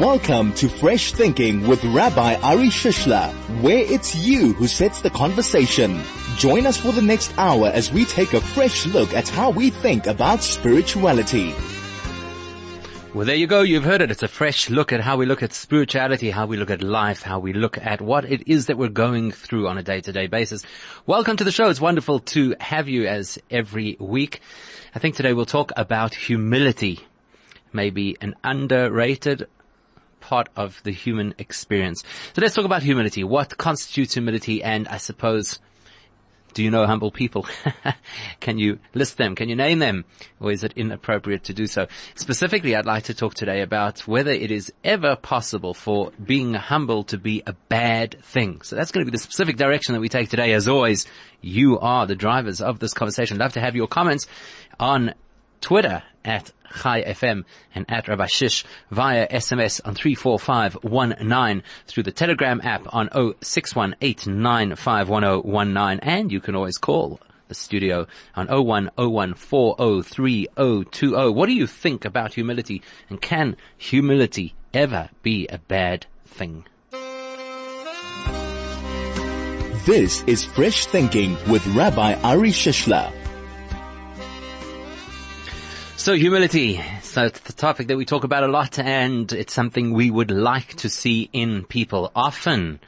Welcome to Fresh Thinking with Rabbi Ari Shishler, where it's you who sets the conversation. Join us for the next hour as we take a fresh look at how we think about spirituality. Well, there you go. You've heard it. It's a fresh look at how we look at spirituality, how we look at life, how we look at what it is that we're going through on a day-to-day basis. Welcome to the show. It's wonderful to have you as every week. I think today we'll talk about humility, maybe an underrated part of the human experience. So let's talk about humility. What constitutes humility? And I suppose, do you know humble people? Can you list them? Can you name them? Or is it inappropriate to do so? Specifically, I'd like to talk today about whether it is ever possible for being humble to be a bad thing. So that's going to be the specific direction that we take today. As always, you are the drivers of this conversation. Love to have your comments on Twitter at Chai FM and at Rabbi Shish via SMS on 34519 through the Telegram app on 0618951019 and you can always call the studio on 0101403020. What do you think about humility and can humility ever be a bad thing? This is Fresh Thinking with Rabbi Ari Shishler. So humility. So it's the topic that we talk about a lot and it's something we would like to see in people. Often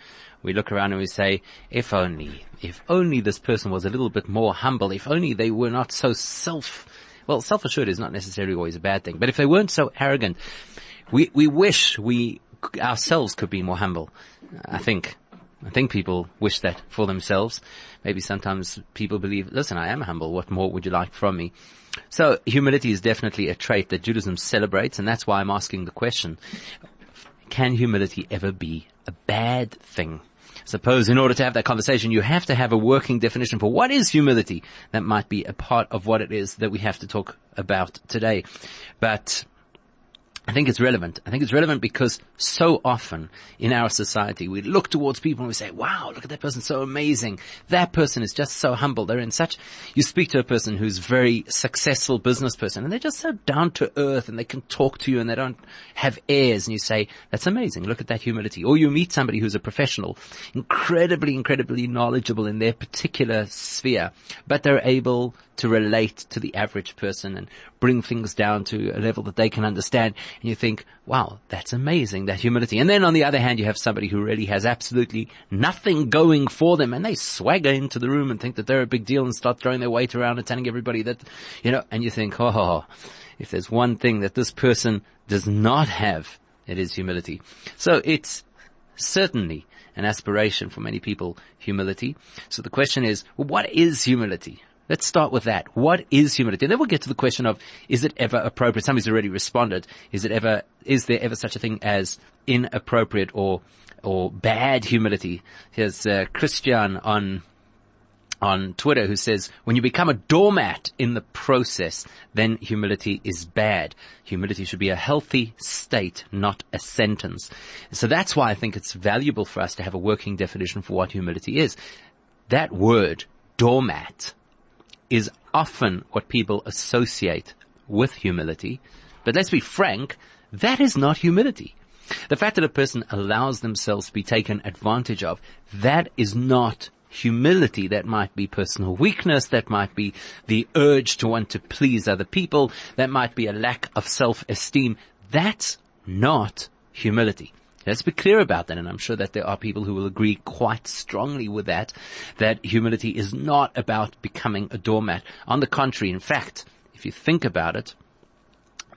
we look around and we say, if only, if only this person was a little bit more humble, if only they were not so self, well, self-assured is not necessarily always a bad thing, but if they weren't so arrogant, we, we wish we ourselves could be more humble. I think. I think people wish that for themselves. Maybe sometimes people believe, listen, I am humble. What more would you like from me? So humility is definitely a trait that Judaism celebrates, and that's why I'm asking the question, can humility ever be a bad thing? Suppose in order to have that conversation, you have to have a working definition for what is humility. That might be a part of what it is that we have to talk about today. But I think it's relevant. I think it's relevant because so often in our society we look towards people and we say, wow, look at that person, so amazing. That person is just so humble. They're in such, you speak to a person who's very successful business person and they're just so down to earth and they can talk to you and they don't have airs and you say, that's amazing. Look at that humility. Or you meet somebody who's a professional, incredibly, incredibly knowledgeable in their particular sphere, but they're able to relate to the average person and bring things down to a level that they can understand. And you think, wow, that's amazing, that humility. And then on the other hand, you have somebody who really has absolutely nothing going for them and they swagger into the room and think that they're a big deal and start throwing their weight around and telling everybody that, you know, and you think, oh, if there's one thing that this person does not have, it is humility. So it's certainly an aspiration for many people, humility. So the question is, well, what is humility? Let's start with that. What is humility? And then we'll get to the question of, is it ever appropriate? Somebody's already responded. Is it ever, is there ever such a thing as inappropriate or, or bad humility? Here's uh, Christian on, on Twitter who says, when you become a doormat in the process, then humility is bad. Humility should be a healthy state, not a sentence. So that's why I think it's valuable for us to have a working definition for what humility is. That word, doormat, is often what people associate with humility. But let's be frank, that is not humility. The fact that a person allows themselves to be taken advantage of, that is not humility. That might be personal weakness. That might be the urge to want to please other people. That might be a lack of self-esteem. That's not humility. Let's be clear about that, and I'm sure that there are people who will agree quite strongly with that, that humility is not about becoming a doormat. On the contrary, in fact, if you think about it,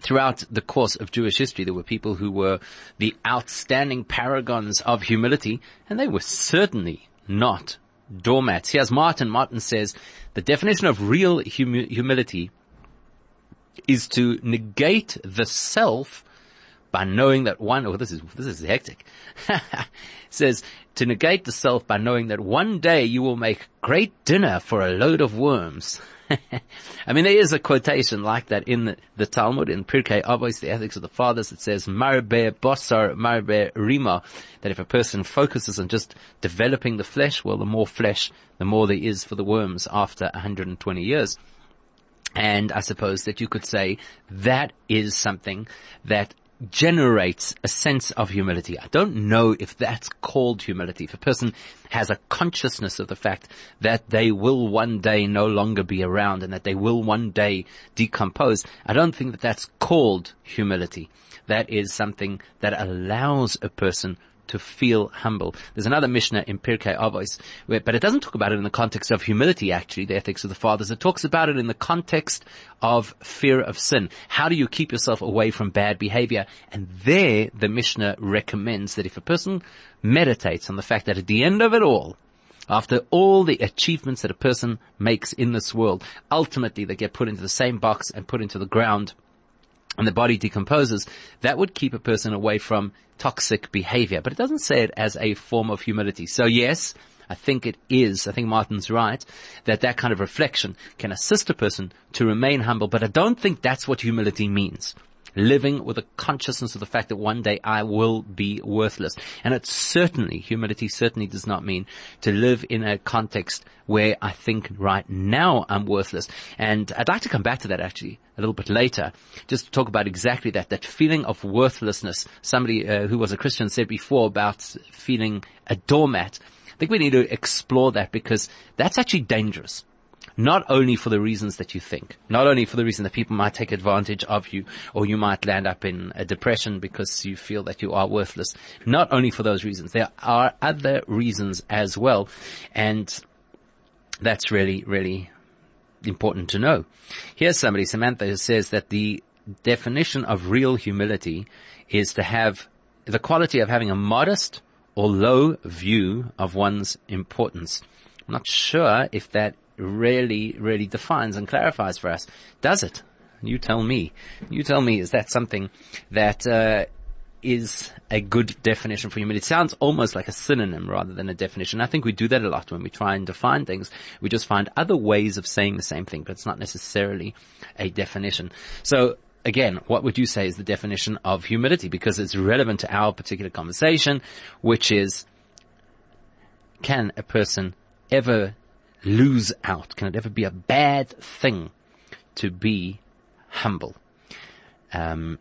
throughout the course of Jewish history, there were people who were the outstanding paragons of humility, and they were certainly not doormats. Here's Martin. Martin says, the definition of real humi- humility is to negate the self by knowing that one, oh, this is, this is hectic. says, to negate the self by knowing that one day you will make great dinner for a load of worms. I mean, there is a quotation like that in the, the Talmud, in Pirkei Avos, the Ethics of the Fathers, it says, Marbe Bosar, Marbe Rima, that if a person focuses on just developing the flesh, well, the more flesh, the more there is for the worms after 120 years. And I suppose that you could say that is something that generates a sense of humility. I don't know if that's called humility. If a person has a consciousness of the fact that they will one day no longer be around and that they will one day decompose, I don't think that that's called humility. That is something that allows a person to feel humble. There's another Mishnah in Pirkei Avos, but it doesn't talk about it in the context of humility, actually, the ethics of the fathers. It talks about it in the context of fear of sin. How do you keep yourself away from bad behavior? And there, the Mishnah recommends that if a person meditates on the fact that at the end of it all, after all the achievements that a person makes in this world, ultimately they get put into the same box and put into the ground and the body decomposes, that would keep a person away from toxic behavior. But it doesn't say it as a form of humility. So yes, I think it is, I think Martin's right, that that kind of reflection can assist a person to remain humble, but I don't think that's what humility means living with a consciousness of the fact that one day I will be worthless. And it certainly, humility certainly does not mean to live in a context where I think right now I'm worthless. And I'd like to come back to that actually a little bit later, just to talk about exactly that, that feeling of worthlessness. Somebody uh, who was a Christian said before about feeling a doormat. I think we need to explore that because that's actually dangerous not only for the reasons that you think, not only for the reason that people might take advantage of you or you might land up in a depression because you feel that you are worthless. Not only for those reasons. There are other reasons as well. And that's really, really important to know. Here's somebody, Samantha, who says that the definition of real humility is to have the quality of having a modest or low view of one's importance. I'm not sure if that really, really defines and clarifies for us. Does it? You tell me. You tell me, is that something that, uh, is a good definition for humility. It sounds almost like a synonym rather than a definition. I think we do that a lot when we try and define things. We just find other ways of saying the same thing, but it's not necessarily a definition. So again, what would you say is the definition of humility? Because it's relevant to our particular conversation, which is, can a person ever lose out? Can it ever be a bad thing to be humble? Um,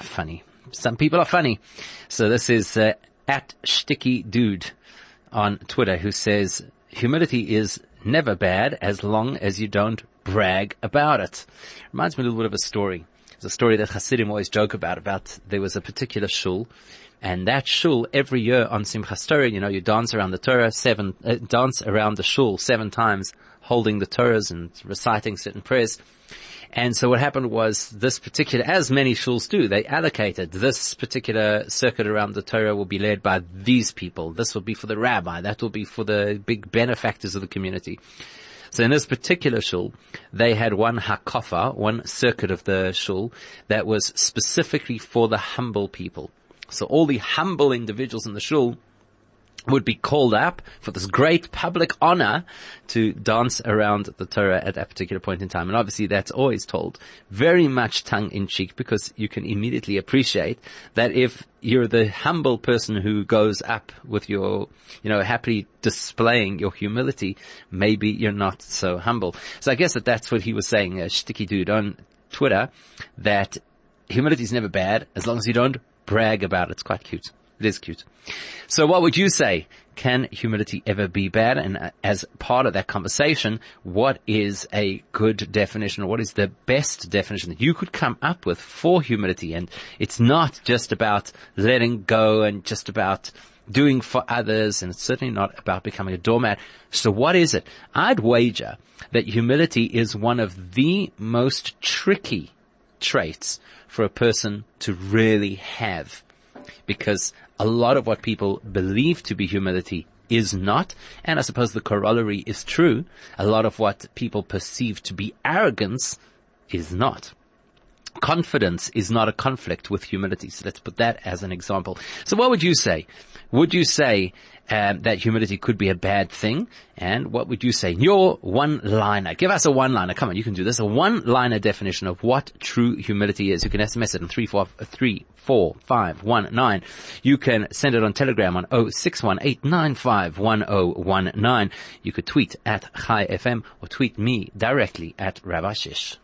funny. Some people are funny. So this is uh, at Sticky Dude on Twitter who says humility is never bad as long as you don't brag about it. Reminds me a little bit of a story. It's a story that Hasidim always joke about, about there was a particular shul and that shul every year on Simchas Torah, you know, you dance around the Torah seven, uh, dance around the shul seven times, holding the Torahs and reciting certain prayers. And so what happened was this particular, as many shuls do, they allocated this particular circuit around the Torah will be led by these people. This will be for the rabbi. That will be for the big benefactors of the community. So in this particular shul, they had one hakafa, one circuit of the shul that was specifically for the humble people. So all the humble individuals in the shul would be called up for this great public honor to dance around the Torah at that particular point in time. And obviously that's always told very much tongue in cheek because you can immediately appreciate that if you're the humble person who goes up with your, you know, happily displaying your humility, maybe you're not so humble. So I guess that that's what he was saying, a sticky dude on Twitter, that humility is never bad as long as you don't brag about it. It's quite cute. It is cute. So what would you say? Can humility ever be bad? And uh, as part of that conversation, what is a good definition or what is the best definition that you could come up with for humility? And it's not just about letting go and just about doing for others and it's certainly not about becoming a doormat. So what is it? I'd wager that humility is one of the most tricky traits for a person to really have. Because a lot of what people believe to be humility is not, and I suppose the corollary is true, a lot of what people perceive to be arrogance is not. Confidence is not a conflict with humility. So let's put that as an example. So what would you say? Would you say um, that humility could be a bad thing? And what would you say? Your one-liner. Give us a one-liner. Come on, you can do this. A one-liner definition of what true humility is. You can SMS it on three four three four five one nine. You can send it on Telegram on 0618951019. You could tweet at Chai FM or tweet me directly at Rabbi Shish.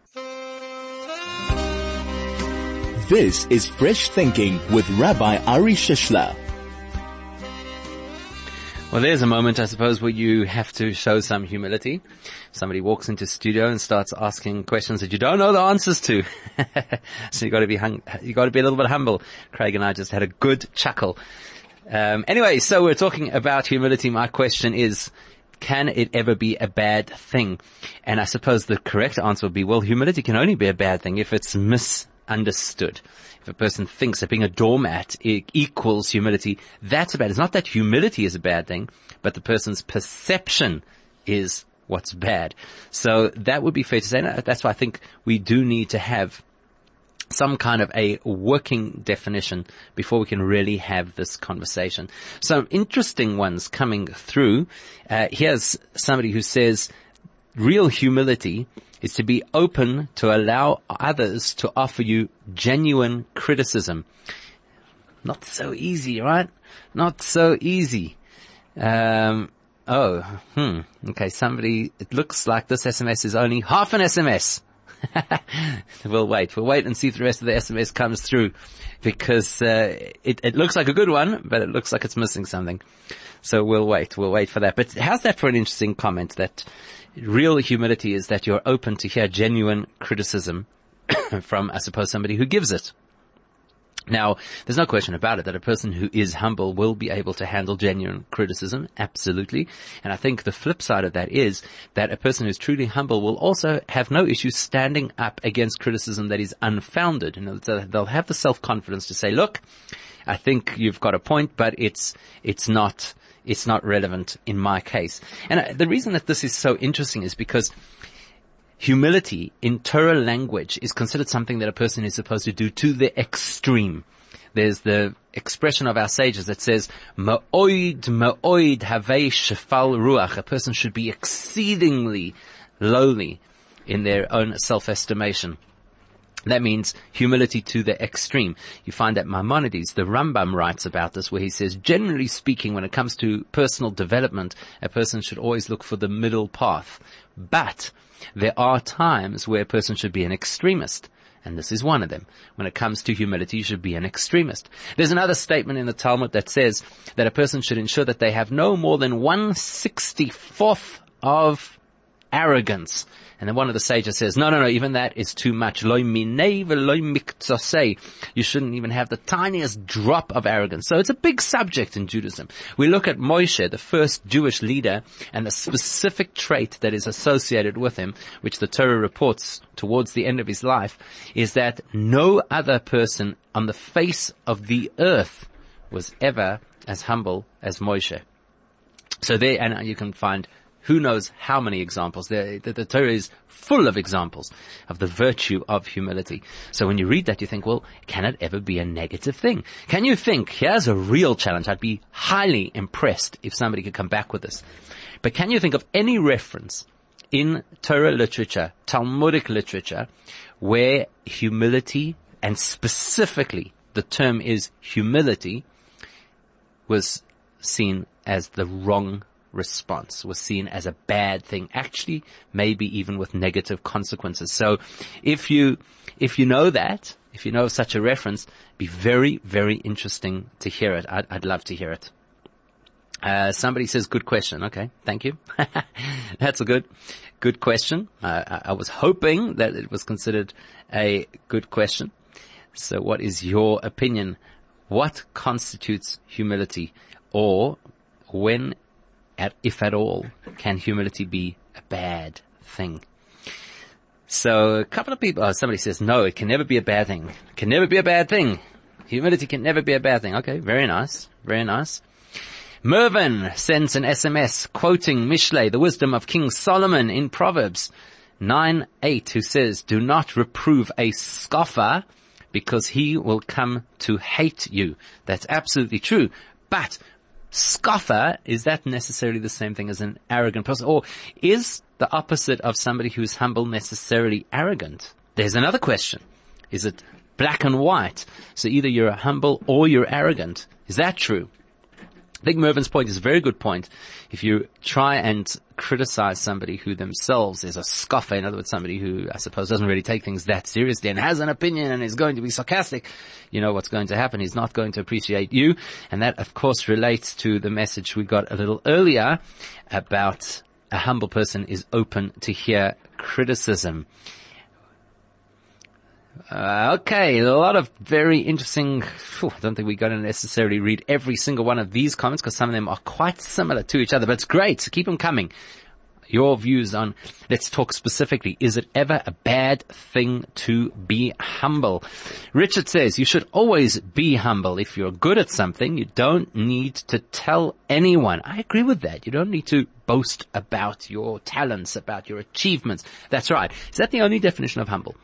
This is Fresh Thinking with Rabbi Ari Shishler. Well, there's a moment, I suppose, where you have to show some humility. Somebody walks into studio and starts asking questions that you don't know the answers to. so you got to be hung- you got to be a little bit humble. Craig and I just had a good chuckle. Um, anyway, so we're talking about humility. My question is, can it ever be a bad thing? And I suppose the correct answer would be, well, humility can only be a bad thing if it's misunderstood if a person thinks that being a doormat equals humility, that's bad. It's not that humility is a bad thing, but the person's perception is what's bad. So that would be fair to say. That's why I think we do need to have some kind of a working definition before we can really have this conversation. Some interesting ones coming through. Uh, here's somebody who says real humility is to be open to allow others to offer you genuine criticism. Not so easy, right? Not so easy. Um, oh, hmm. Okay, somebody, it looks like this SMS is only half an SMS. we'll wait. We'll wait and see if the rest of the SMS comes through because uh, it, it looks like a good one, but it looks like it's missing something. So we'll wait. We'll wait for that. But how's that for an interesting comment that real humility is that you're open to hear genuine criticism from, I suppose, somebody who gives it. Now, there's no question about it that a person who is humble will be able to handle genuine criticism, absolutely. And I think the flip side of that is that a person who's truly humble will also have no issue standing up against criticism that is unfounded. You know, they'll have the self-confidence to say, look, I think you've got a point, but it's, it's not, it's not relevant in my case. And uh, the reason that this is so interesting is because humility in Torah language is considered something that a person is supposed to do to the extreme. There's the expression of our sages that says, Ma'oid, ma'oid havei shefal ruach. A person should be exceedingly lowly in their own self-estimation. That means humility to the extreme. You find that Maimonides, the Rambam writes about this where he says, generally speaking, when it comes to personal development, a person should always look for the middle path. But there are times where a person should be an extremist. And this is one of them. When it comes to humility, you should be an extremist. There's another statement in the Talmud that says that a person should ensure that they have no more than 164th of arrogance. And then one of the sages says, no, no, no, even that is too much. You shouldn't even have the tiniest drop of arrogance. So it's a big subject in Judaism. We look at Moshe, the first Jewish leader, and the specific trait that is associated with him, which the Torah reports towards the end of his life, is that no other person on the face of the earth was ever as humble as Moshe. So there, and you can find who knows how many examples. The, the, the, Torah is full of examples of the virtue of humility. So when you read that, you think, well, can it ever be a negative thing? Can you think, here's a real challenge. I'd be highly impressed if somebody could come back with this. But can you think of any reference in Torah literature, Talmudic literature, where humility, and specifically the term is humility, was seen as the wrong response was seen as a bad thing, actually maybe even with negative consequences. So if you, if you know that, if you know of such a reference, be very, very interesting to hear it. I'd, I'd love to hear it. Uh, somebody says, good question. Okay. Thank you. That's a good, good question. Uh, I was hoping that it was considered a good question. So what is your opinion? What constitutes humility? Or when at, if at all, can humility be a bad thing? So a couple of people, oh, somebody says, no, it can never be a bad thing. It can never be a bad thing. Humility can never be a bad thing. Okay, very nice. Very nice. Mervyn sends an SMS quoting Mishle, the wisdom of King Solomon in Proverbs 9, 8, who says, do not reprove a scoffer because he will come to hate you. That's absolutely true. But scoffer, is that necessarily the same thing as an arrogant person? Or is the opposite of somebody who's humble necessarily arrogant? There's another question. Is it black and white? So either you're humble or you're arrogant. Is that true? I think Mervin's point is a very good point. If you try and criticize somebody who themselves is a scoffer, in other words, somebody who I suppose doesn't really take things that seriously and has an opinion and is going to be sarcastic, you know what's going to happen. He's not going to appreciate you. And that of course relates to the message we got a little earlier about a humble person is open to hear criticism. Uh, okay, a lot of very interesting. I don't think we're going to necessarily read every single one of these comments because some of them are quite similar to each other, but it's great. So keep them coming. Your views on, let's talk specifically, is it ever a bad thing to be humble? Richard says you should always be humble. If you're good at something, you don't need to tell anyone. I agree with that. You don't need to boast about your talents, about your achievements. That's right. Is that the only definition of humble?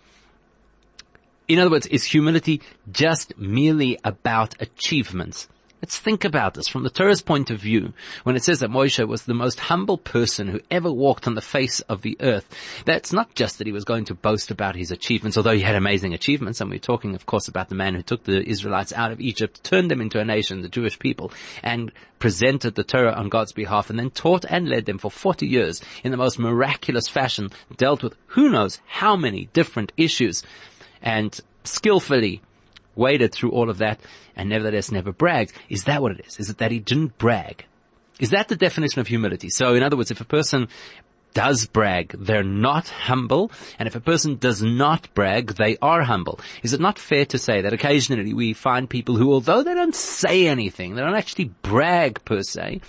In other words, is humility just merely about achievements? Let's think about this from the Torah's point of view. When it says that Moshe was the most humble person who ever walked on the face of the earth, that's not just that he was going to boast about his achievements, although he had amazing achievements, and we're talking, of course, about the man who took the Israelites out of Egypt, turned them into a nation, the Jewish people, and presented the Torah on God's behalf, and then taught and led them for 40 years in the most miraculous fashion, dealt with who knows how many different issues and skillfully waded through all of that and nevertheless never bragged. Is that what it is? Is it that he didn't brag? Is that the definition of humility? So in other words, if a person does brag, they're not humble, and if a person does not brag, they are humble. Is it not fair to say that occasionally we find people who, although they don't say anything, they don't actually brag per se,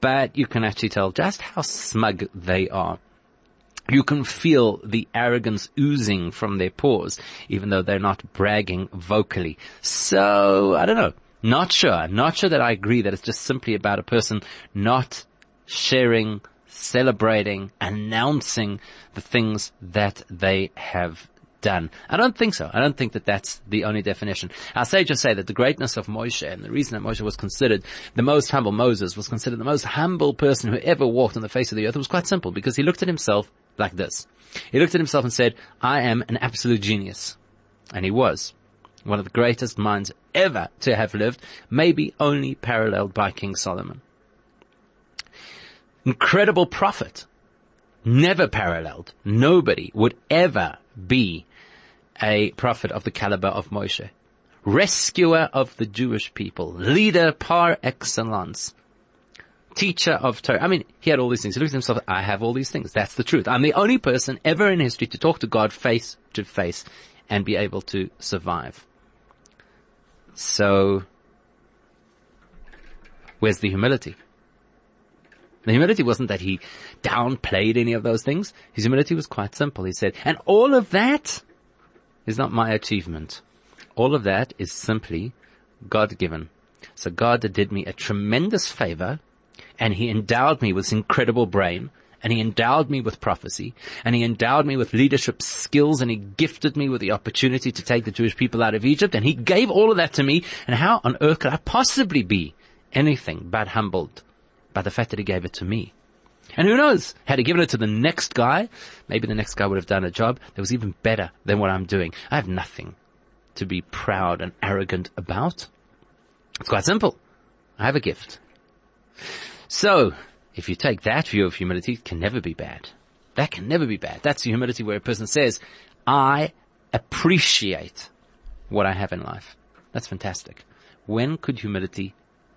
but you can actually tell just how smug they are you can feel the arrogance oozing from their pores, even though they're not bragging vocally. So, I don't know. Not sure. Not sure that I agree that it's just simply about a person not sharing, celebrating, announcing the things that they have done. I don't think so. I don't think that that's the only definition. Our sages say that the greatness of Moshe and the reason that Moshe was considered the most humble, Moses was considered the most humble person who ever walked on the face of the earth was quite simple because he looked at himself like this. He looked at himself and said, I am an absolute genius. And he was. One of the greatest minds ever to have lived, maybe only paralleled by King Solomon. Incredible prophet. Never paralleled. Nobody would ever be a prophet of the caliber of Moshe. Rescuer of the Jewish people. Leader par excellence. Teacher of Torah. I mean, he had all these things. He looked at himself, I have all these things. That's the truth. I'm the only person ever in history to talk to God face to face and be able to survive. So, where's the humility? The humility wasn't that he downplayed any of those things. His humility was quite simple. He said, and all of that is not my achievement. All of that is simply God given. So God did me a tremendous favor and he endowed me with this incredible brain and he endowed me with prophecy and he endowed me with leadership skills and he gifted me with the opportunity to take the Jewish people out of Egypt and he gave all of that to me and how on earth could I possibly be anything but humbled by the fact that he gave it to me? And who knows? Had he given it to the next guy, maybe the next guy would have done a job that was even better than what I'm doing. I have nothing to be proud and arrogant about. It's quite simple. I have a gift. So, if you take that view of humility, it can never be bad. That can never be bad. That's the humility where a person says, I appreciate what I have in life. That's fantastic. When could humility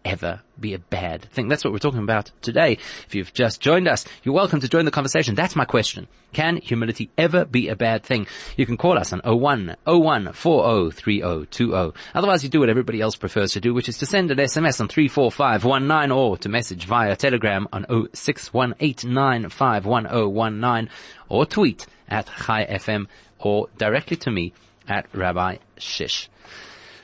ever be a bad thing? That's what we're talking about today. If you've just joined us, you're welcome to join the conversation. That's my question. Can humility ever be a bad thing? You can call us on 01 01 403020. Otherwise you do what everybody else prefers to do, which is to send an SMS on 34519 or to message via Telegram on 0618951019 or tweet at Chai FM or directly to me at Rabbi Shish.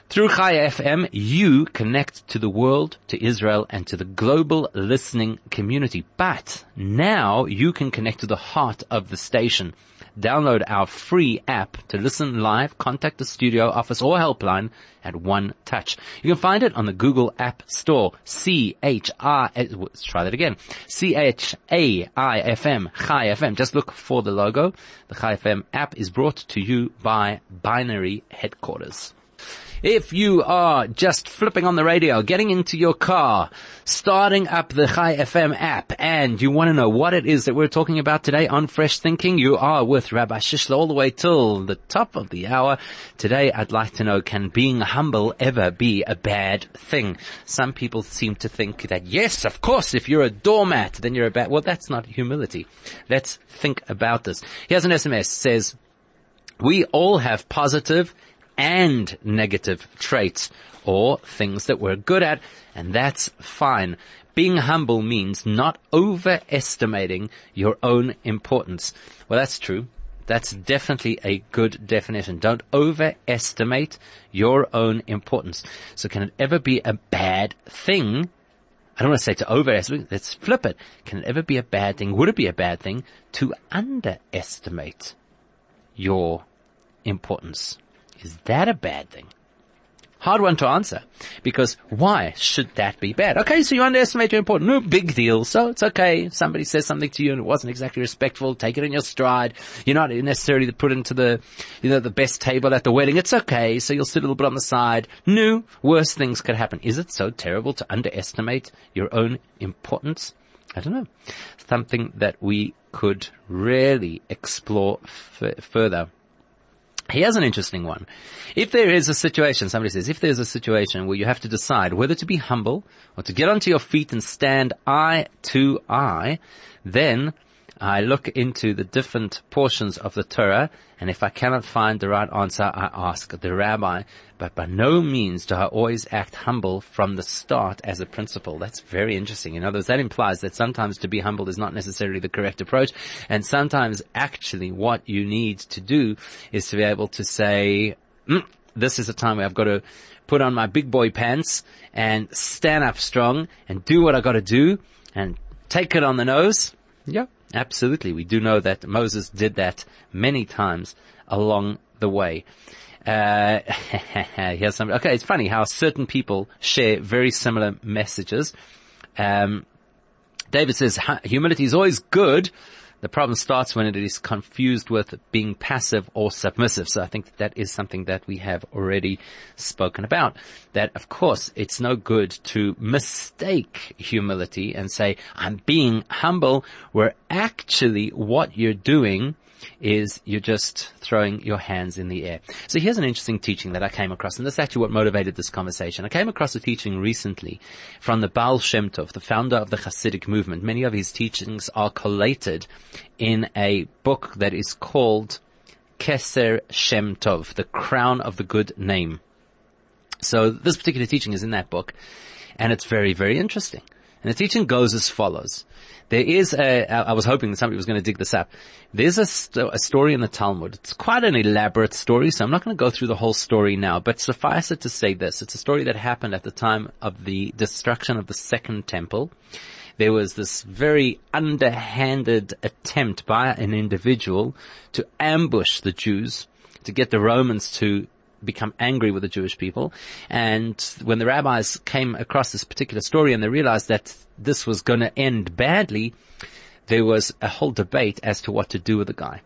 Through Chai FM, you connect to the world, to Israel, and to the global listening community. But now you can connect to the heart of the station. Download our free app to listen live, contact the studio office or helpline at one touch. You can find it on the Google App Store. C-H-R, eh, let's try that again. C-H-A-I-F-M, Chai FM. Just look for the logo. The Chai FM app is brought to you by Binary Headquarters. If you are just flipping on the radio, getting into your car, starting up the Chai FM app, and you want to know what it is that we're talking about today on Fresh Thinking, you are with Rabbi Shishler all the way till the top of the hour. Today I'd like to know, can being humble ever be a bad thing? Some people seem to think that yes, of course, if you're a doormat, then you're a bad, well that's not humility. Let's think about this. Here's an SMS, says, we all have positive and negative traits or things that we're good at, and that's fine. Being humble means not overestimating your own importance. Well, that's true. That's definitely a good definition. Don't overestimate your own importance. So can it ever be a bad thing? I don't want to say to overestimate. Let's flip it. Can it ever be a bad thing? Would it be a bad thing to underestimate your importance? Is that a bad thing? Hard one to answer. Because why should that be bad? Okay, so you underestimate your importance. No big deal. So it's okay. Somebody says something to you and it wasn't exactly respectful. Take it in your stride. You're not necessarily put into the, you know, the best table at the wedding. It's okay. So you'll sit a little bit on the side. No, worse things could happen. Is it so terrible to underestimate your own importance? I don't know. Something that we could really explore f- further. Here's an interesting one. If there is a situation, somebody says, if there's a situation where you have to decide whether to be humble or to get onto your feet and stand eye to eye, then I look into the different portions of the Torah, and if I cannot find the right answer, I ask the rabbi. But by no means do I always act humble from the start as a principle. That's very interesting. In other words, that implies that sometimes to be humble is not necessarily the correct approach, and sometimes actually what you need to do is to be able to say, mm, this is a time where I've got to put on my big boy pants and stand up strong and do what I got to do and take it on the nose. Yep. Absolutely. We do know that Moses did that many times along the way. Uh, here's some, okay, it's funny how certain people share very similar messages. Um, David says humility is always good, the problem starts when it is confused with being passive or submissive. So I think that, that is something that we have already spoken about. That of course it's no good to mistake humility and say, I'm being humble, where actually what you're doing is you're just throwing your hands in the air. So here's an interesting teaching that I came across, and this is actually what motivated this conversation. I came across a teaching recently from the Baal Shem Tov, the founder of the Hasidic movement. Many of his teachings are collated in a book that is called Keser Shem Tov, the crown of the good name. So this particular teaching is in that book, and it's very, very interesting. And the teaching goes as follows. There is a, I was hoping that somebody was going to dig this up. There's a, st- a story in the Talmud. It's quite an elaborate story, so I'm not going to go through the whole story now, but suffice it to say this. It's a story that happened at the time of the destruction of the second temple. There was this very underhanded attempt by an individual to ambush the Jews, to get the Romans to become angry with the Jewish people. And when the rabbis came across this particular story and they realized that this was going to end badly, there was a whole debate as to what to do with the guy.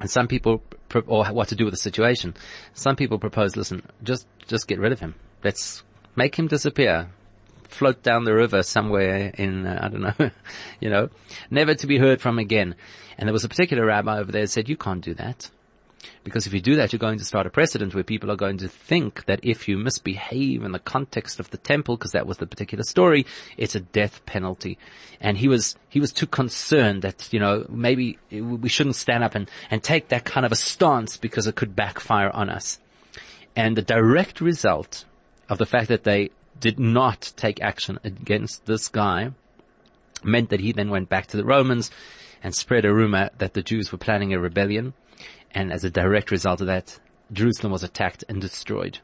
And some people, or what to do with the situation. Some people proposed, listen, just, just get rid of him. Let's make him disappear. Float down the river somewhere in, uh, I don't know, you know, never to be heard from again. And there was a particular rabbi over there said, you can't do that. Because if you do that, you're going to start a precedent where people are going to think that if you misbehave in the context of the temple, because that was the particular story, it's a death penalty. And he was, he was too concerned that, you know, maybe we shouldn't stand up and, and take that kind of a stance because it could backfire on us. And the direct result of the fact that they did not take action against this guy meant that he then went back to the Romans and spread a rumor that the Jews were planning a rebellion and as a direct result of that, Jerusalem was attacked and destroyed.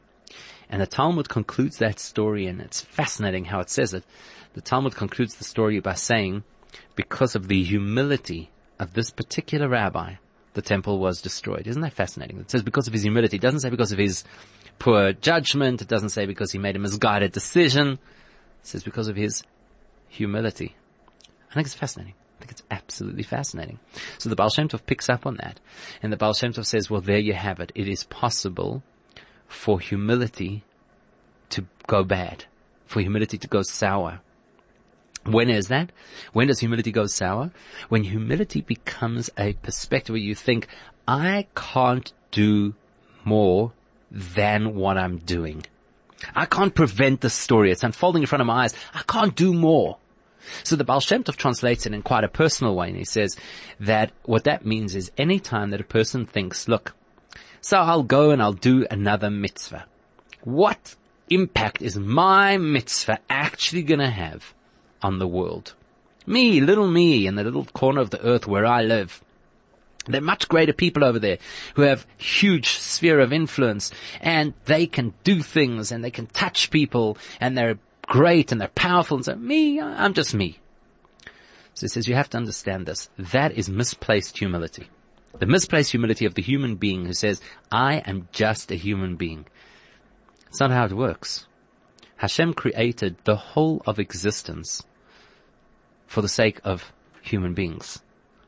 And the Talmud concludes that story, and it's fascinating how it says it. The Talmud concludes the story by saying, because of the humility of this particular rabbi, the temple was destroyed. Isn't that fascinating? It says because of his humility. It doesn't say because of his poor judgment. It doesn't say because he made a misguided decision. It says because of his humility. I think it's fascinating. I think it's absolutely fascinating. So the Baal Shem Tov picks up on that. And the Baal Shem Tov says, well, there you have it. It is possible for humility to go bad, for humility to go sour. When is that? When does humility go sour? When humility becomes a perspective where you think, I can't do more than what I'm doing. I can't prevent the story. It's unfolding in front of my eyes. I can't do more. So the Baal Shem Tov translates it in quite a personal way and he says that what that means is any time that a person thinks, look, so I'll go and I'll do another mitzvah. What impact is my mitzvah actually going to have on the world? Me, little me in the little corner of the earth where I live. There are much greater people over there who have huge sphere of influence and they can do things and they can touch people and they're great and they're powerful and so me, I'm just me. So he says you have to understand this. That is misplaced humility. The misplaced humility of the human being who says, I am just a human being. It's not how it works. Hashem created the whole of existence for the sake of human beings,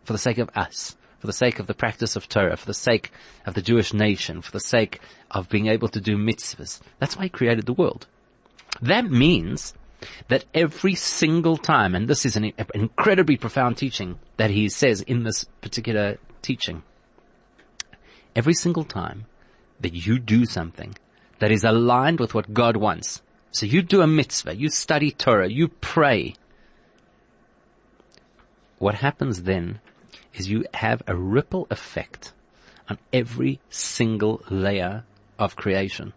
for the sake of us, for the sake of the practice of Torah, for the sake of the Jewish nation, for the sake of being able to do mitzvahs. That's why he created the world. That means that every single time, and this is an, incredibly profound teaching that he says in this particular teaching, every single time that you do something that is aligned with what God wants, so you do a mitzvah, you study Torah, you pray, what happens then is you have a ripple effect on every single layer of creation.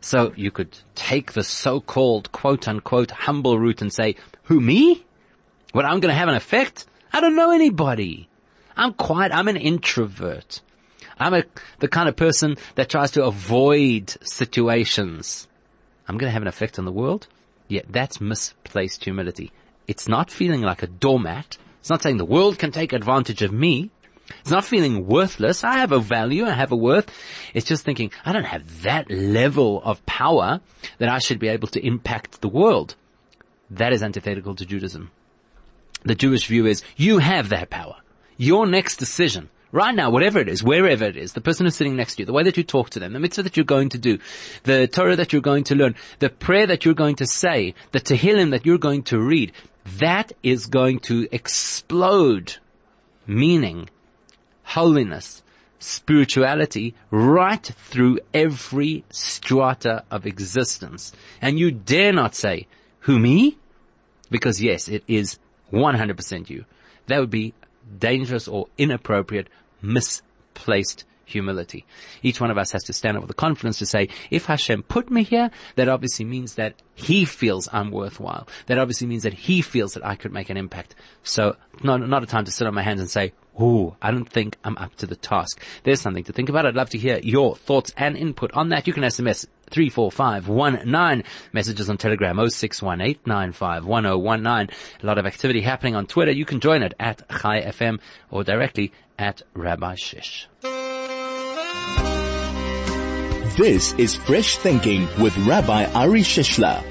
So you could take the so-called quote unquote humble route and say, who me? What I'm going to have an effect? I don't know anybody. I'm quiet. I'm an introvert. I'm a, the kind of person that tries to avoid situations. I'm going to have an effect on the world. Yet yeah, that's misplaced humility. It's not feeling like a doormat. It's not saying the world can take advantage of me. It's not feeling worthless. I have a value. I have a worth. It's just thinking, I don't have that level of power that I should be able to impact the world. That is antithetical to Judaism. The Jewish view is, you have that power. Your next decision, right now, whatever it is, wherever it is, the person who's sitting next to you, the way that you talk to them, the mitzvah that you're going to do, the Torah that you're going to learn, the prayer that you're going to say, the Tehillim that you're going to read, that is going to explode meaning, holiness, spirituality right through every strata of existence. And you dare not say, who me? Because yes, it is 100% you. That would be dangerous or inappropriate, misplaced humility. Each one of us has to stand up with the confidence to say, if Hashem put me here, that obviously means that He feels I'm worthwhile. That obviously means that He feels that I could make an impact. So not, not a time to sit on my hands and say, Ooh, I don't think I'm up to the task. There's something to think about. I'd love to hear your thoughts and input on that. You can SMS 34519. Messages on Telegram 0618951019. A lot of activity happening on Twitter. You can join it at Chai FM or directly at Rabbi Shish. This is Fresh Thinking with Rabbi Ari Shishler.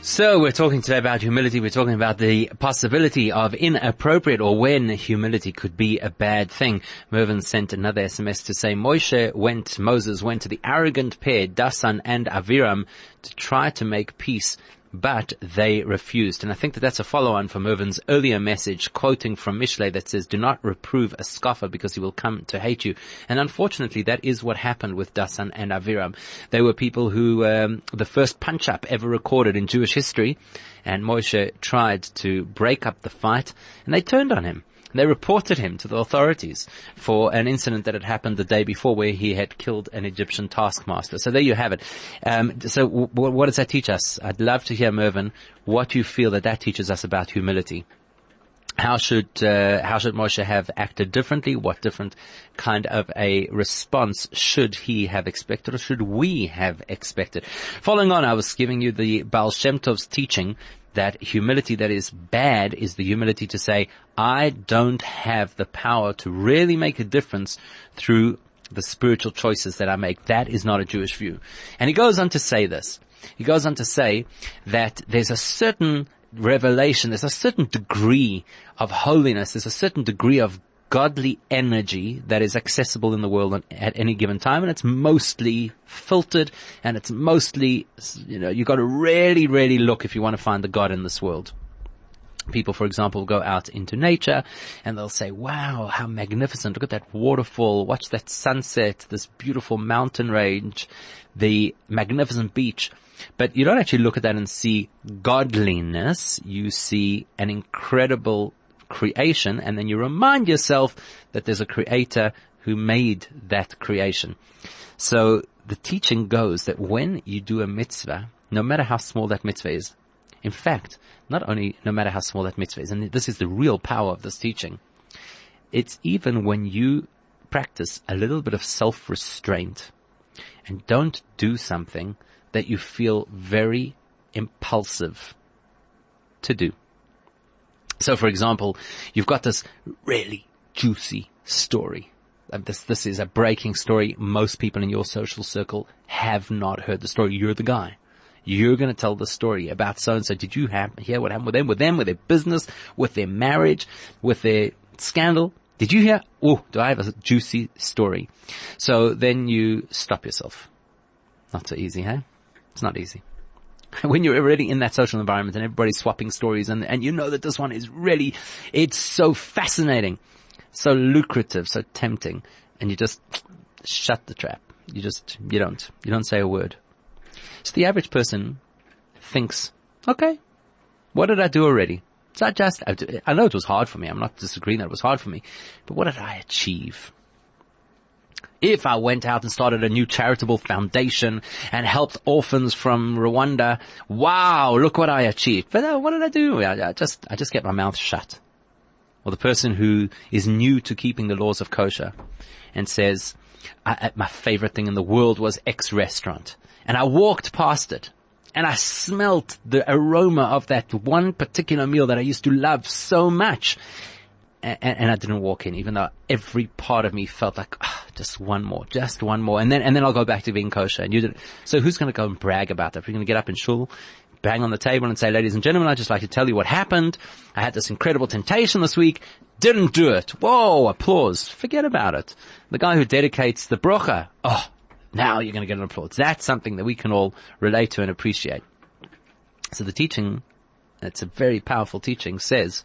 So we're talking today about humility. We're talking about the possibility of inappropriate or when humility could be a bad thing. Mervin sent another SMS to say Moshe went, Moses went to the arrogant pair, Dasan and Aviram, to try to make peace but they refused. And I think that that's a follow-on from Mervyn's earlier message, quoting from Mishlei that says, do not reprove a scoffer because he will come to hate you. And unfortunately, that is what happened with Dasan and Aviram. They were people who, um, the first punch-up ever recorded in Jewish history, and Moshe tried to break up the fight, and they turned on him. They reported him to the authorities for an incident that had happened the day before where he had killed an Egyptian taskmaster. So there you have it. Um, so w- what does that teach us? I'd love to hear, Mervyn, what you feel that that teaches us about humility. How should uh, how should Moshe have acted differently? What different kind of a response should he have expected, or should we have expected? Following on, I was giving you the Baal Shem Tov's teaching that humility that is bad is the humility to say, I don't have the power to really make a difference through the spiritual choices that I make. That is not a Jewish view. And he goes on to say this. He goes on to say that there's a certain revelation, there's a certain degree of holiness, there's a certain degree of godly energy that is accessible in the world at any given time and it's mostly filtered and it's mostly, you know, you gotta really, really look if you want to find the God in this world. People, for example, go out into nature and they'll say, wow, how magnificent. Look at that waterfall. Watch that sunset, this beautiful mountain range, the magnificent beach. But you don't actually look at that and see godliness. You see an incredible creation and then you remind yourself that there's a creator who made that creation. So the teaching goes that when you do a mitzvah, no matter how small that mitzvah is, in fact, not only no matter how small that mitzvah is, and this is the real power of this teaching, it's even when you practice a little bit of self-restraint and don't do something that you feel very impulsive to do. So for example, you've got this really juicy story. Um, this, this is a breaking story. Most people in your social circle have not heard the story. You're the guy. You're going to tell the story about so and so. Did you have, hear what happened with them, with them, with their business, with their marriage, with their scandal? Did you hear? Oh, do I have a juicy story? So then you stop yourself. Not so easy, hey? It's not easy. When you're already in that social environment and everybody's swapping stories and, and you know that this one is really, it's so fascinating, so lucrative, so tempting, and you just shut the trap. You just, you don't, you don't say a word. So the average person thinks, okay, what did I do already? So I just, I know it was hard for me. I'm not disagreeing that it was hard for me, but what did I achieve? If I went out and started a new charitable foundation and helped orphans from Rwanda, wow, look what I achieved. But uh, what did I do? I, I just, I just get my mouth shut. Or the person who is new to keeping the laws of kosher and says, my favorite thing in the world was X restaurant and I walked past it and I smelt the aroma of that one particular meal that I used to love so much. And, and I didn't walk in, even though every part of me felt like, oh, just one more, just one more. And then, and then I'll go back to being kosher. And you did So who's going to go and brag about that? We're going to get up in shul, bang on the table and say, ladies and gentlemen, I'd just like to tell you what happened. I had this incredible temptation this week. Didn't do it. Whoa, applause. Forget about it. The guy who dedicates the brocha. Oh, now you're going to get an applause. That's something that we can all relate to and appreciate. So the teaching, it's a very powerful teaching, says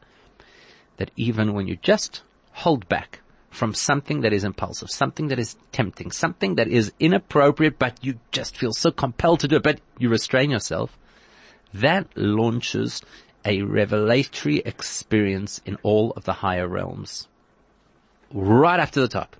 that even when you just hold back from something that is impulsive, something that is tempting, something that is inappropriate, but you just feel so compelled to do it, but you restrain yourself, that launches a revelatory experience in all of the higher realms. Right up to the top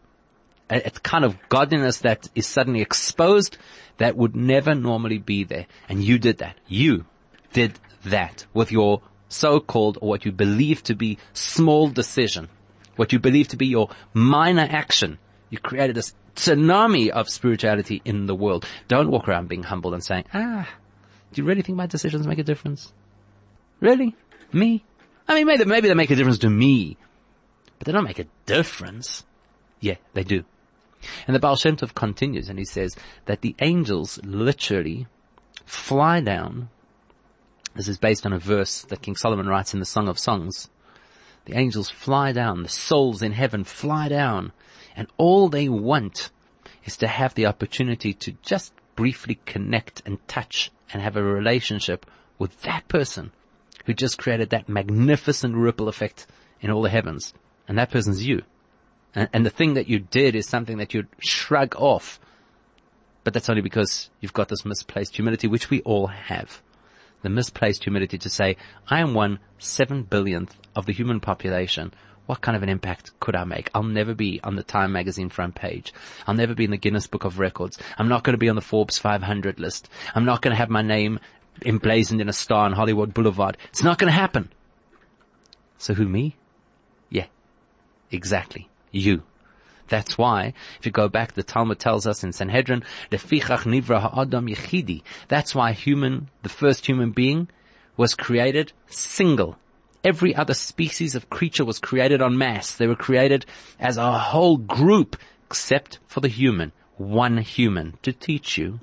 a, kind of godliness that is suddenly exposed that would never normally be there. And you did that. You did that with your so-called or what you believe to be small decision, what you believe to be your minor action. You created this tsunami of spirituality in the world. Don't walk around being humble and saying, ah, do you really think my decisions make a difference? Really? Me? I mean, maybe, maybe they make a difference to me, but they don't make a difference. Yeah, they do. And the Baal Shem Tov continues and he says that the angels literally fly down. This is based on a verse that King Solomon writes in the Song of Songs. The angels fly down, the souls in heaven fly down, and all they want is to have the opportunity to just briefly connect and touch and have a relationship with that person who just created that magnificent ripple effect in all the heavens. And that person's you. And, and the thing that you did is something that you'd shrug off. But that's only because you've got this misplaced humility, which we all have. The misplaced humility to say, I am one seven billionth of the human population. What kind of an impact could I make? I'll never be on the Time magazine front page. I'll never be in the Guinness Book of Records. I'm not going to be on the Forbes 500 list. I'm not going to have my name emblazoned in a star on Hollywood Boulevard. It's not going to happen. So who, me? Yeah, exactly you. That's why, if you go back, the Talmud tells us in Sanhedrin, Lefichach nivra ha'adam yechidi. That's why human, the first human being, was created single. Every other species of creature was created en masse. They were created as a whole group, except for the human. One human to teach you.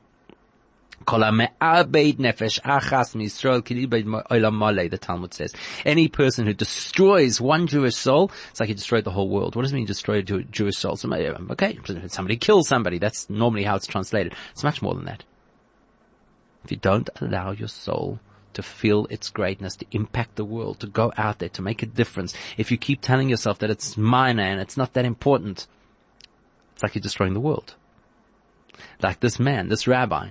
The Talmud says, any person who destroys one Jewish soul, it's like he destroyed the whole world. What does it mean destroy a Jewish soul? Somebody, uh, okay, somebody kills somebody. That's normally how it's translated. It's much more than that. If you don't allow your soul to feel its greatness, to impact the world, to go out there, to make a difference, if you keep telling yourself that it's minor and it's not that important, it's like you're destroying the world like this man, this rabbi,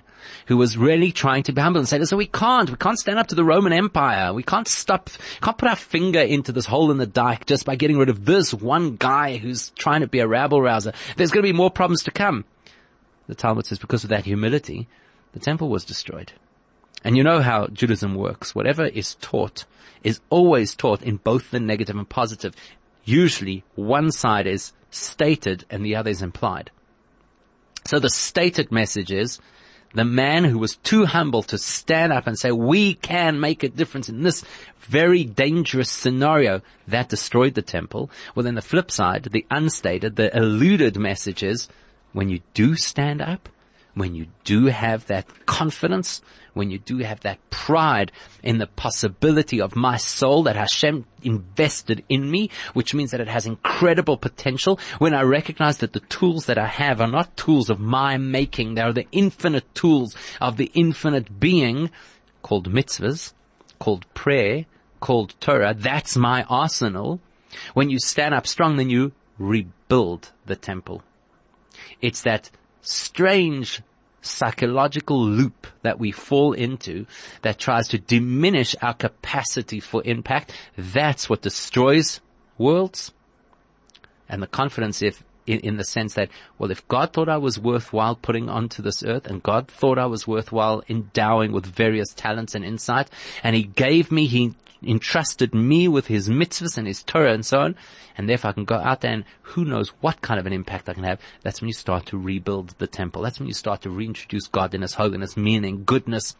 who was really trying to be humble and say, listen, we can't, we can't stand up to the Roman Empire. We can't stop, can't put our finger into this hole in the dike just by getting rid of this one guy who's trying to be a rabble rouser. There's going to be more problems to come. The Talmud says because of that humility, the temple was destroyed. And you know how Judaism works. Whatever is taught is always taught in both the negative and positive. Usually one side is stated and the other is implied. So the stated message is, the man who was too humble to stand up and say, we can make a difference in this very dangerous scenario that destroyed the temple. Well, then the flip side, the unstated, the eluded message is, when you do stand up, when you do have that confidence, when you do have that pride in the possibility of my soul that Hashem invested in me, which means that it has incredible potential, when I recognize that the tools that I have are not tools of my making, they are the infinite tools of the infinite being called mitzvahs, called prayer, called Torah, that's my arsenal. When you stand up strong, then you rebuild the temple. It's that strange psychological loop that we fall into that tries to diminish our capacity for impact. That's what destroys worlds. And the confidence if, in, in, the sense that, well, if God thought I was worthwhile putting onto this earth and God thought I was worthwhile endowing with various talents and insight and He gave me, He entrusted me with his mitzvahs and his Torah and so on, and therefore I can go out there and who knows what kind of an impact I can have. That's when you start to rebuild the temple. That's when you start to reintroduce godliness, holiness, meaning, goodness,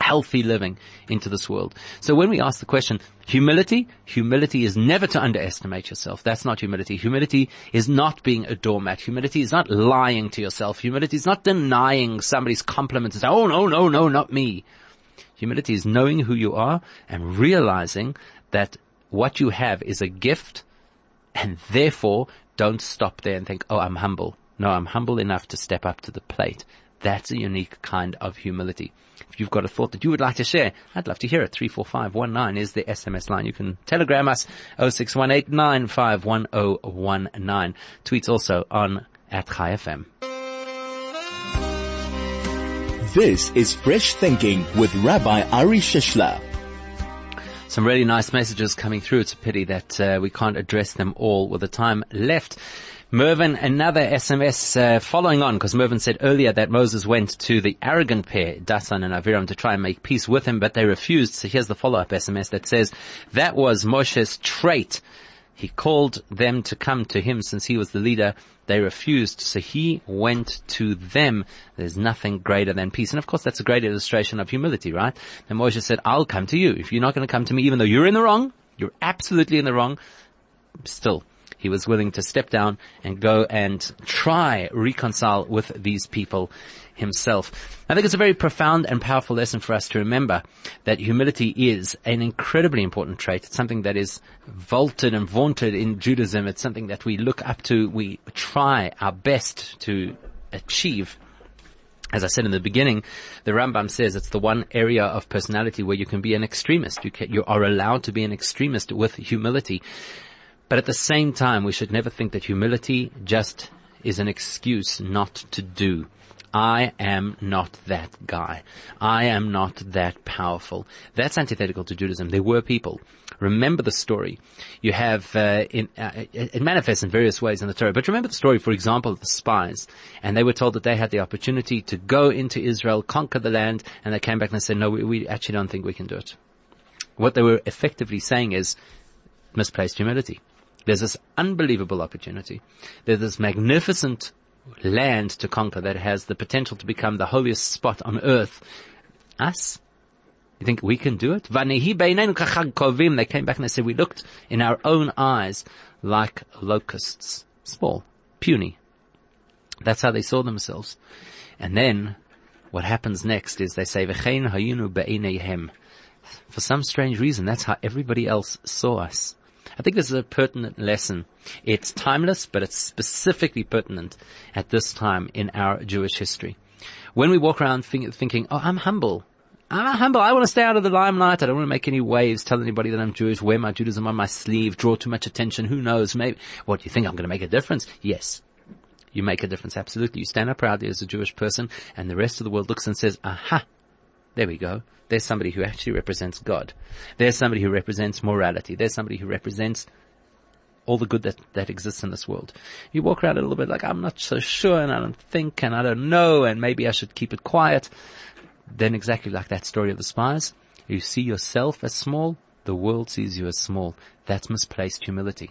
healthy living into this world. So when we ask the question, humility, humility is never to underestimate yourself. That's not humility. Humility is not being a doormat. Humility is not lying to yourself. Humility is not denying somebody's compliments and oh no, no, no, not me. Humility is knowing who you are and realizing that what you have is a gift and therefore don't stop there and think, oh, I'm humble. No, I'm humble enough to step up to the plate. That's a unique kind of humility. If you've got a thought that you would like to share, I'd love to hear it. 34519 is the SMS line. You can telegram us 0618951019. Tweets also on at Chai FM. This is Fresh Thinking with Rabbi Ari Shishler. Some really nice messages coming through. It's a pity that uh, we can't address them all with the time left. Mervyn, another SMS uh, following on, because Mervyn said earlier that Moses went to the arrogant pair, Dathan and Aviram, to try and make peace with him, but they refused. So here's the follow-up SMS that says, that was Moshe's trait. He called them to come to him since he was the leader they refused, so he went to them. There's nothing greater than peace. And of course that's a great illustration of humility, right? And Moshe said, I'll come to you. If you're not going to come to me, even though you're in the wrong, you're absolutely in the wrong, still, he was willing to step down and go and try reconcile with these people himself. I think it's a very profound and powerful lesson for us to remember that humility is an incredibly important trait. It's something that is vaulted and vaunted in Judaism. It's something that we look up to. We try our best to achieve. As I said in the beginning, the Rambam says it's the one area of personality where you can be an extremist. You, can, you are allowed to be an extremist with humility. But at the same time, we should never think that humility just is an excuse not to do. I am not that guy. I am not that powerful. That's antithetical to Judaism. There were people. Remember the story. You have, uh, in, uh, it manifests in various ways in the Torah, but remember the story, for example, of the spies. And they were told that they had the opportunity to go into Israel, conquer the land, and they came back and said, no, we, we actually don't think we can do it. What they were effectively saying is misplaced humility. There's this unbelievable opportunity. There's this magnificent land to conquer that has the potential to become the holiest spot on earth. Us? You think we can do it? They came back and they said, we looked in our own eyes like locusts. Small, puny. That's how they saw themselves. And then what happens next is they say. For some strange reason, that's how everybody else saw us. I think this is a pertinent lesson. It's timeless, but it's specifically pertinent at this time in our Jewish history. When we walk around think, thinking, oh, I'm humble. I'm humble. I want to stay out of the limelight. I don't want to make any waves, tell anybody that I'm Jewish, wear my Judaism on my sleeve, draw too much attention. Who knows? Maybe, what, you think I'm going to make a difference? Yes. You make a difference. Absolutely. You stand up proudly as a Jewish person and the rest of the world looks and says, aha, there we go. There's somebody who actually represents God. There's somebody who represents morality. There's somebody who represents all the good that, that exists in this world. You walk around a little bit like, I'm not so sure and I don't think and I don't know and maybe I should keep it quiet. Then exactly like that story of the spies, you see yourself as small, the world sees you as small. That's misplaced humility.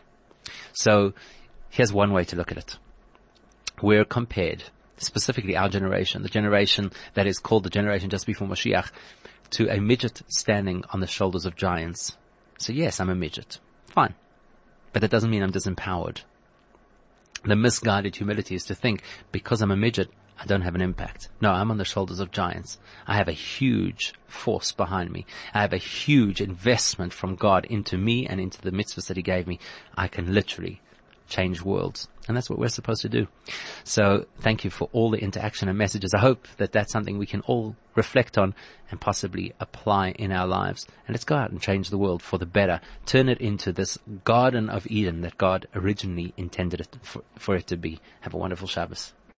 So here's one way to look at it. We're compared, specifically our generation, the generation that is called the generation just before Mashiach, to a midget standing on the shoulders of giants. So yes, I'm a midget. Fine. But that doesn't mean I'm disempowered. The misguided humility is to think because I'm a midget, I don't have an impact. No, I'm on the shoulders of giants. I have a huge force behind me. I have a huge investment from God into me and into the mitzvahs that He gave me. I can literally change worlds. And that's what we're supposed to do. So thank you for all the interaction and messages. I hope that that's something we can all reflect on and possibly apply in our lives. And let's go out and change the world for the better. Turn it into this Garden of Eden that God originally intended it for, for it to be. Have a wonderful Shabbos.